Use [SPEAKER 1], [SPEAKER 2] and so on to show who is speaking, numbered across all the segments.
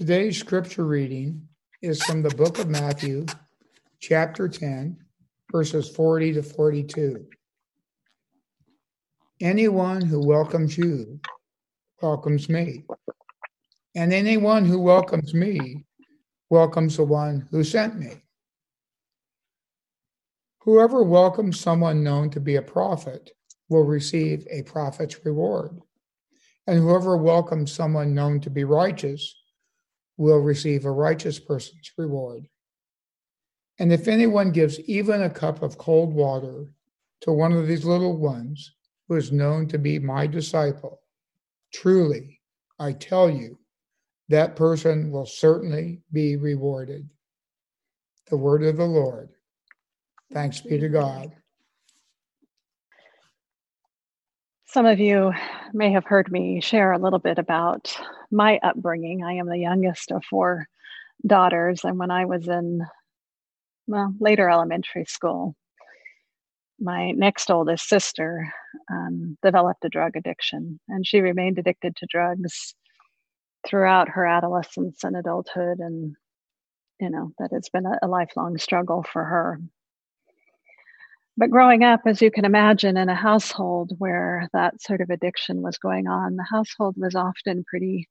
[SPEAKER 1] Today's scripture reading is from the book of Matthew, chapter 10, verses 40 to 42. Anyone who welcomes you welcomes me, and anyone who welcomes me welcomes the one who sent me. Whoever welcomes someone known to be a prophet will receive a prophet's reward, and whoever welcomes someone known to be righteous will receive a righteous person's reward. And if anyone gives even a cup of cold water to one of these little ones who is known to be my disciple, truly, I tell you, that person will certainly be rewarded. The word of the Lord. Thanks be to God.
[SPEAKER 2] Some of you may have heard me share a little bit about my upbringing. I am the youngest of four daughters, and when I was in well later elementary school, my next oldest sister um, developed a drug addiction, and she remained addicted to drugs throughout her adolescence and adulthood, and you know that it's been a, a lifelong struggle for her. But growing up, as you can imagine, in a household where that sort of addiction was going on, the household was often pretty,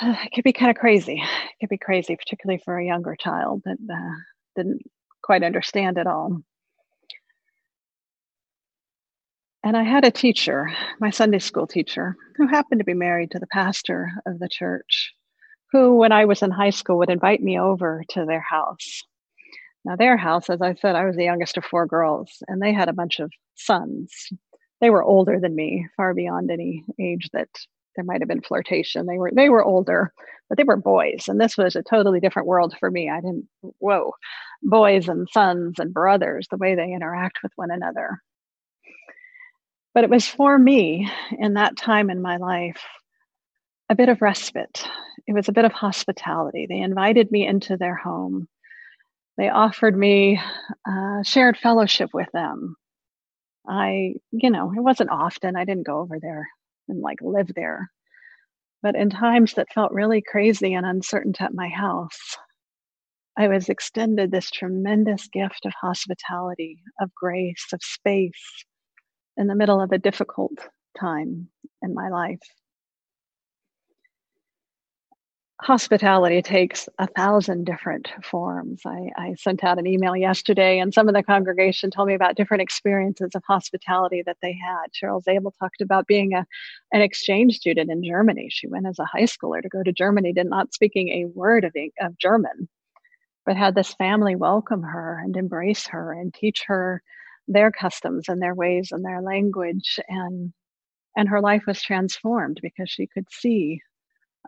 [SPEAKER 2] uh, it could be kind of crazy. It could be crazy, particularly for a younger child that uh, didn't quite understand it all. And I had a teacher, my Sunday school teacher, who happened to be married to the pastor of the church, who, when I was in high school, would invite me over to their house now, their house, as I said, I was the youngest of four girls, and they had a bunch of sons. They were older than me, far beyond any age that there might have been flirtation. They were they were older, but they were boys, and this was a totally different world for me. I didn't whoa, boys and sons and brothers, the way they interact with one another. But it was for me in that time in my life a bit of respite. It was a bit of hospitality. They invited me into their home they offered me uh, shared fellowship with them. I, you know, it wasn't often. I didn't go over there and like live there. But in times that felt really crazy and uncertain at my house, I was extended this tremendous gift of hospitality, of grace, of space in the middle of a difficult time in my life hospitality takes a thousand different forms. I, I, sent out an email yesterday, and some of the congregation told me about different experiences of hospitality that they had. Cheryl Zabel talked about being a, an exchange student in Germany. She went as a high schooler to go to Germany, did not speaking a word of, of German, but had this family welcome her and embrace her and teach her their customs and their ways and their language and and her life was transformed because she could see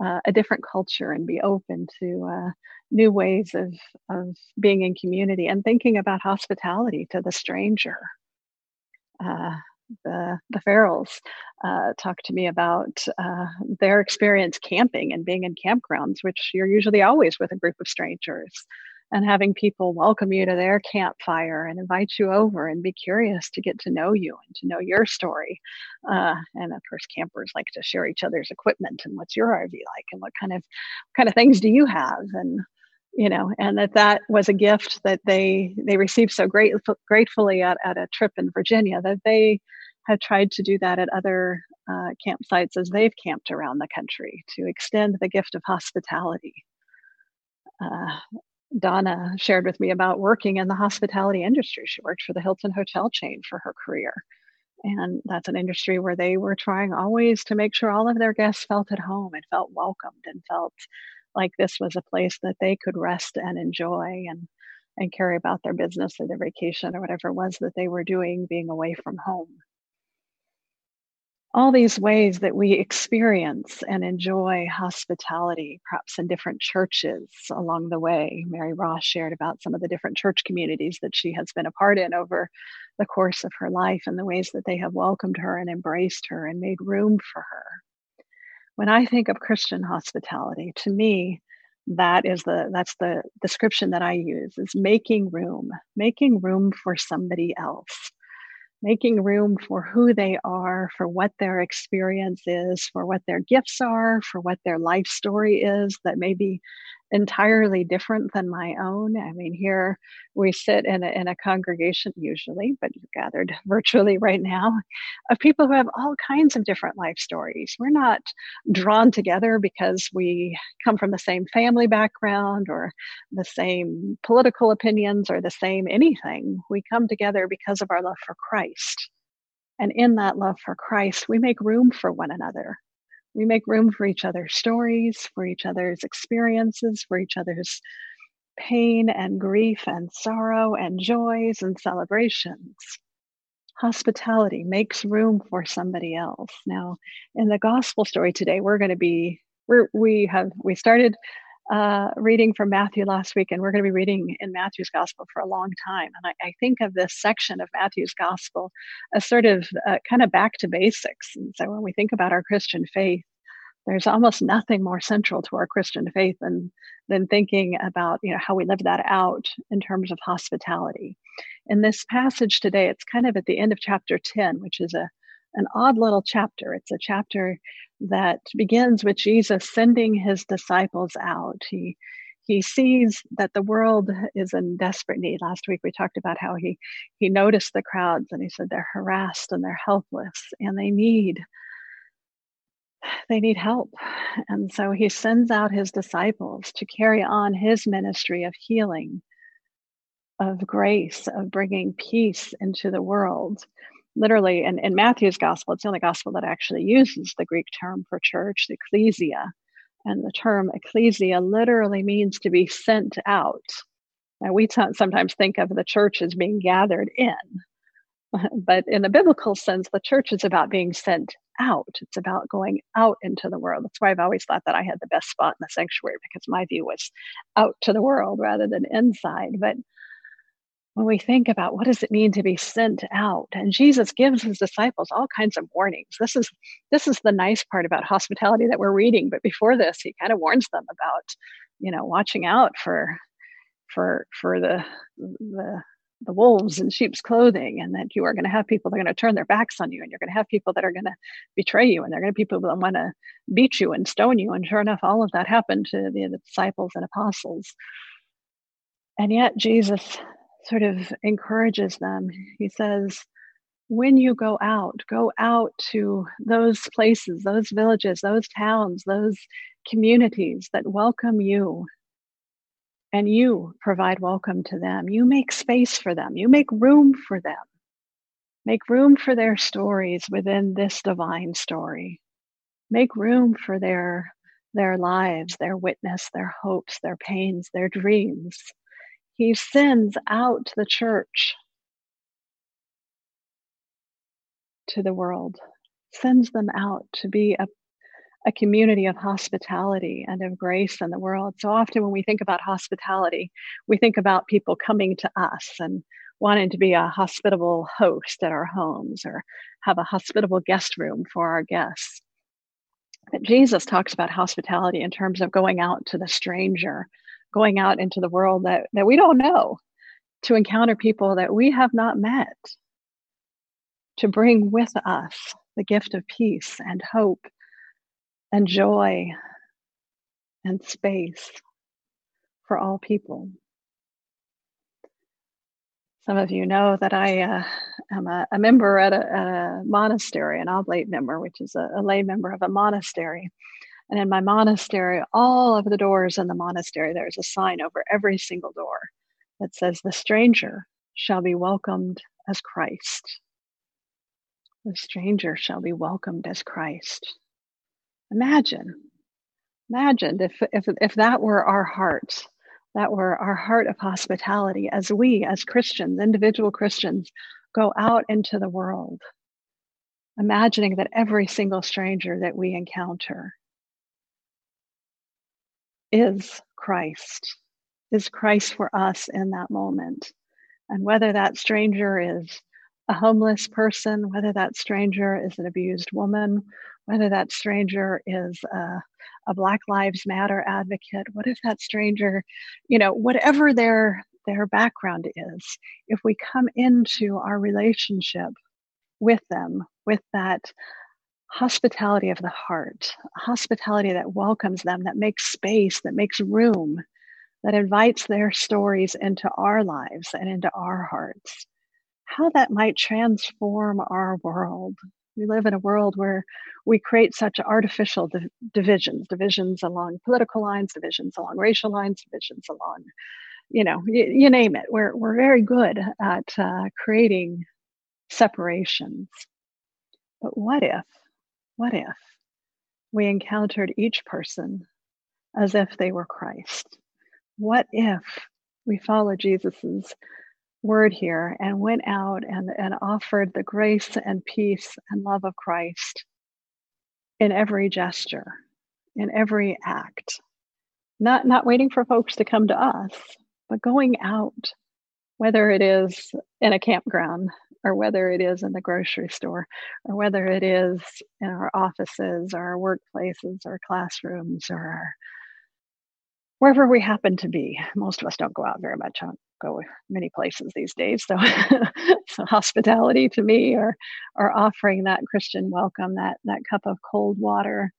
[SPEAKER 2] uh, a different culture and be open to uh, new ways of, of being in community and thinking about hospitality to the stranger. Uh, the, the Farrells uh, to me about uh, their experience camping and being in campgrounds, which you're usually always with a group of strangers and having people welcome you to their campfire and invite you over and be curious to get to know you and to know your story. Uh, and of course, campers like to share each other's equipment and what's your RV like and what kind of what kind of things do you have and you know and that that was a gift that they they received so great, gratefully at, at a trip in virginia that they have tried to do that at other uh, campsites as they've camped around the country to extend the gift of hospitality uh, Donna shared with me about working in the hospitality industry. She worked for the Hilton hotel chain for her career. And that's an industry where they were trying always to make sure all of their guests felt at home and felt welcomed and felt like this was a place that they could rest and enjoy and and carry about their business or their vacation or whatever it was that they were doing being away from home all these ways that we experience and enjoy hospitality, perhaps in different churches along the way. Mary Ross shared about some of the different church communities that she has been a part in over the course of her life and the ways that they have welcomed her and embraced her and made room for her. When I think of Christian hospitality, to me, that is the that's the description that I use is making room, making room for somebody else making room for who they are, for what their experience is, for what their gifts are, for what their life story is that maybe entirely different than my own. I mean, here we sit in a, in a congregation, usually, but gathered virtually right now, of people who have all kinds of different life stories. We're not drawn together because we come from the same family background or the same political opinions or the same anything. We come together because of our love for Christ. And in that love for Christ, we make room for one another we make room for each other's stories, for each other's experiences, for each other's pain and grief and sorrow and joys and celebrations. Hospitality makes room for somebody else. Now, in the gospel story today, we're going to be we're, we have we started uh, reading from Matthew last week, and we're going to be reading in Matthew's Gospel for a long time. And I, I think of this section of Matthew's Gospel as sort of uh, kind of back to basics. And so when we think about our Christian faith, there's almost nothing more central to our Christian faith than than thinking about you know how we live that out in terms of hospitality. In this passage today, it's kind of at the end of chapter 10, which is a an odd little chapter. It's a chapter that begins with Jesus sending his disciples out. He he sees that the world is in desperate need. Last week we talked about how he he noticed the crowds and he said they're harassed and they're helpless and they need they need help. And so he sends out his disciples to carry on his ministry of healing, of grace, of bringing peace into the world. Literally, in, in Matthew's gospel, it's the only gospel that actually uses the Greek term for church, the ecclesia. And the term ecclesia literally means to be sent out. Now, we t- sometimes think of the church as being gathered in, but in the biblical sense, the church is about being sent out. It's about going out into the world. That's why I've always thought that I had the best spot in the sanctuary because my view was out to the world rather than inside. But when we think about what does it mean to be sent out and jesus gives his disciples all kinds of warnings. This is this is the nice part about hospitality that we're reading but before this he kind of warns them about you know watching out for for for the the the wolves in sheep's clothing and that you are going to have people that are going to turn their backs on you and you're going to have people that are going to betray you and they're going to be people that want to beat you and stone you and sure enough all of that happened to the, the disciples and apostles. And yet jesus sort of encourages them he says when you go out go out to those places those villages those towns those communities that welcome you and you provide welcome to them. You make space for them. You make room for them. Make room for their stories within this divine story. Make room for their their lives, their witness, their hopes, their pains, their dreams. He sends out the church to the world, sends them out to be a a community of hospitality and of grace in the world. So often when we think about hospitality, we think about people coming to us and wanting to be a hospitable host at our homes or have a hospitable guest room for our guests. But Jesus talks about hospitality in terms of going out to the stranger, going out into the world that, that we don't know, to encounter people that we have not met, to bring with us the gift of peace and hope and joy and space for all people. Some of you know that I uh, am a, a member at a, a, monastery, an oblate member, which is a, a lay member of a monastery. And in my monastery, all of the doors in the monastery, there's a sign over every single door that says, The stranger shall be welcomed as Christ. The stranger shall be welcomed as Christ. Imagine, imagine if, if, if that were our heart, that were our heart of hospitality as we, as Christians, individual Christians, go out into the world, imagining that every single stranger that we encounter is Christ, is Christ for us in that moment. And whether that stranger is a homeless person, whether that stranger is an abused woman, whether that stranger is a, a Black Lives Matter advocate, what if that stranger, you know, whatever their their background is, if we come into our relationship with them with that hospitality of the heart, hospitality that welcomes them, that makes space, that makes room, that invites their stories into our lives and into our hearts. How that might transform our world. We live in a world where we create such artificial div- divisions, divisions along political lines, divisions along racial lines, divisions along, you know, y- you name it. We're, we're very good at uh, creating separations. But what if what if we encountered each person as if they were Christ? What if we followed Jesus's word here and went out and, and offered the grace and peace and love of Christ in every gesture, in every act? Not, not waiting for folks to come to us, but going out, whether it is in a campground or whether it is in the grocery store, or whether it is in our offices, or our workplaces, or classrooms, or our, wherever we happen to be. Most of us don't go out very much. I don't go many places these days. So, so hospitality to me, or or offering that Christian welcome, that that cup of cold water,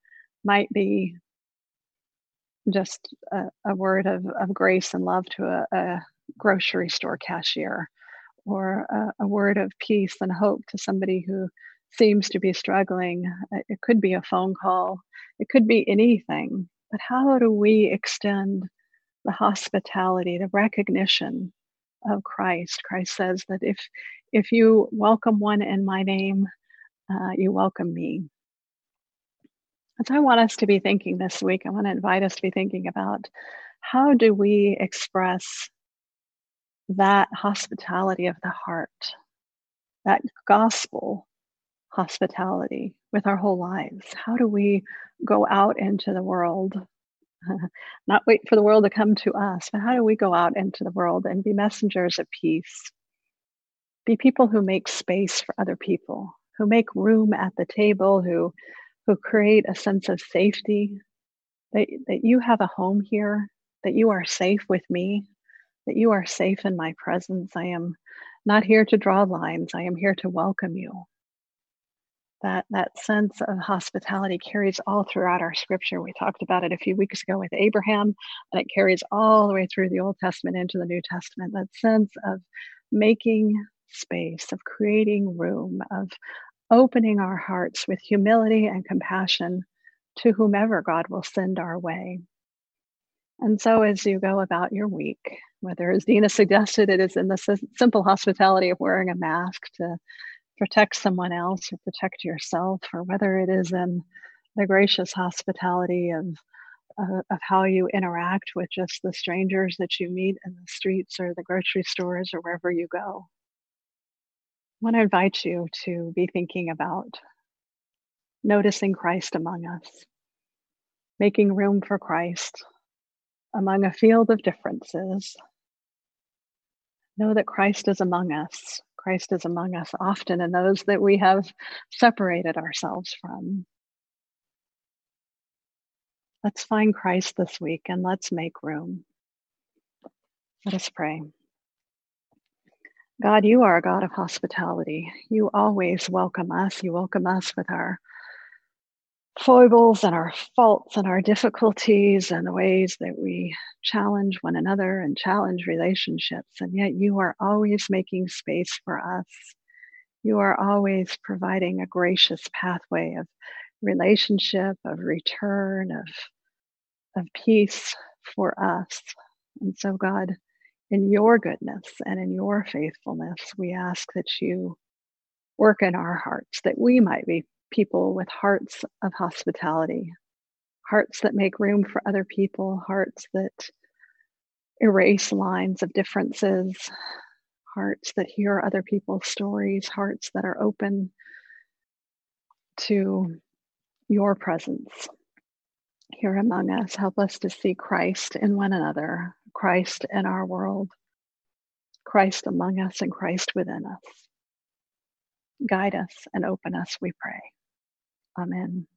[SPEAKER 2] might be just a, a word of, of grace and love to a, a grocery store cashier or a, a word of peace and hope to somebody who seems to be struggling. It could be a phone call, it could be anything. But how do we extend the hospitality, the recognition of Christ? Christ says that if if you welcome one in my name, uh, you welcome me. And so I want us to be thinking this week. I want to invite us to be thinking about how do we express that hospitality of the heart, that gospel hospitality with our whole lives? How do we go out into the world? Not wait for the world to come to us, but how do we go out into the world and be messengers of peace? Be people who make space for other people, who make room at the table, who who create a sense of safety, that, that you have a home here, that you are safe with me, that you are safe in my presence. I am not here to draw lines, I am here to welcome you. That, that sense of hospitality carries all throughout our scripture. We talked about it a few weeks ago with Abraham, and it carries all the way through the Old Testament into the New Testament. That sense of making space, of creating room, of opening our hearts with humility and compassion to whomever God will send our way. And so, as you go about your week, whether, as Dina suggested, it is in the simple hospitality of wearing a mask to protect someone else or protect yourself, or whether it is in the gracious hospitality of, uh, of how you interact with just the strangers that you meet in the streets or the grocery stores or wherever you go. I want to invite you to be thinking about noticing Christ among us, making room for Christ among a field of differences. Know that Christ is among us. Christ is among us often in those that we have separated ourselves from. Let's find Christ this week and let's make room. Let us pray. God, you are a God of hospitality. You always welcome us. You welcome us with our foibles and our faults and our difficulties and the ways that we challenge one another and challenge relationships. And yet you are always making space for us. You are always providing a gracious pathway of relationship, of return, of, of peace for us. And so, God, in your goodness and in your faithfulness, we ask that you work in our hearts, that we might be people with hearts of hospitality, hearts that make room for other people, hearts that erase lines of differences, hearts that hear other people's stories, hearts that are open to your presence here among us. Help us to see Christ in one another, Christ in our world, Christ among us, and Christ within us. Guide us and open us, we pray. Amen.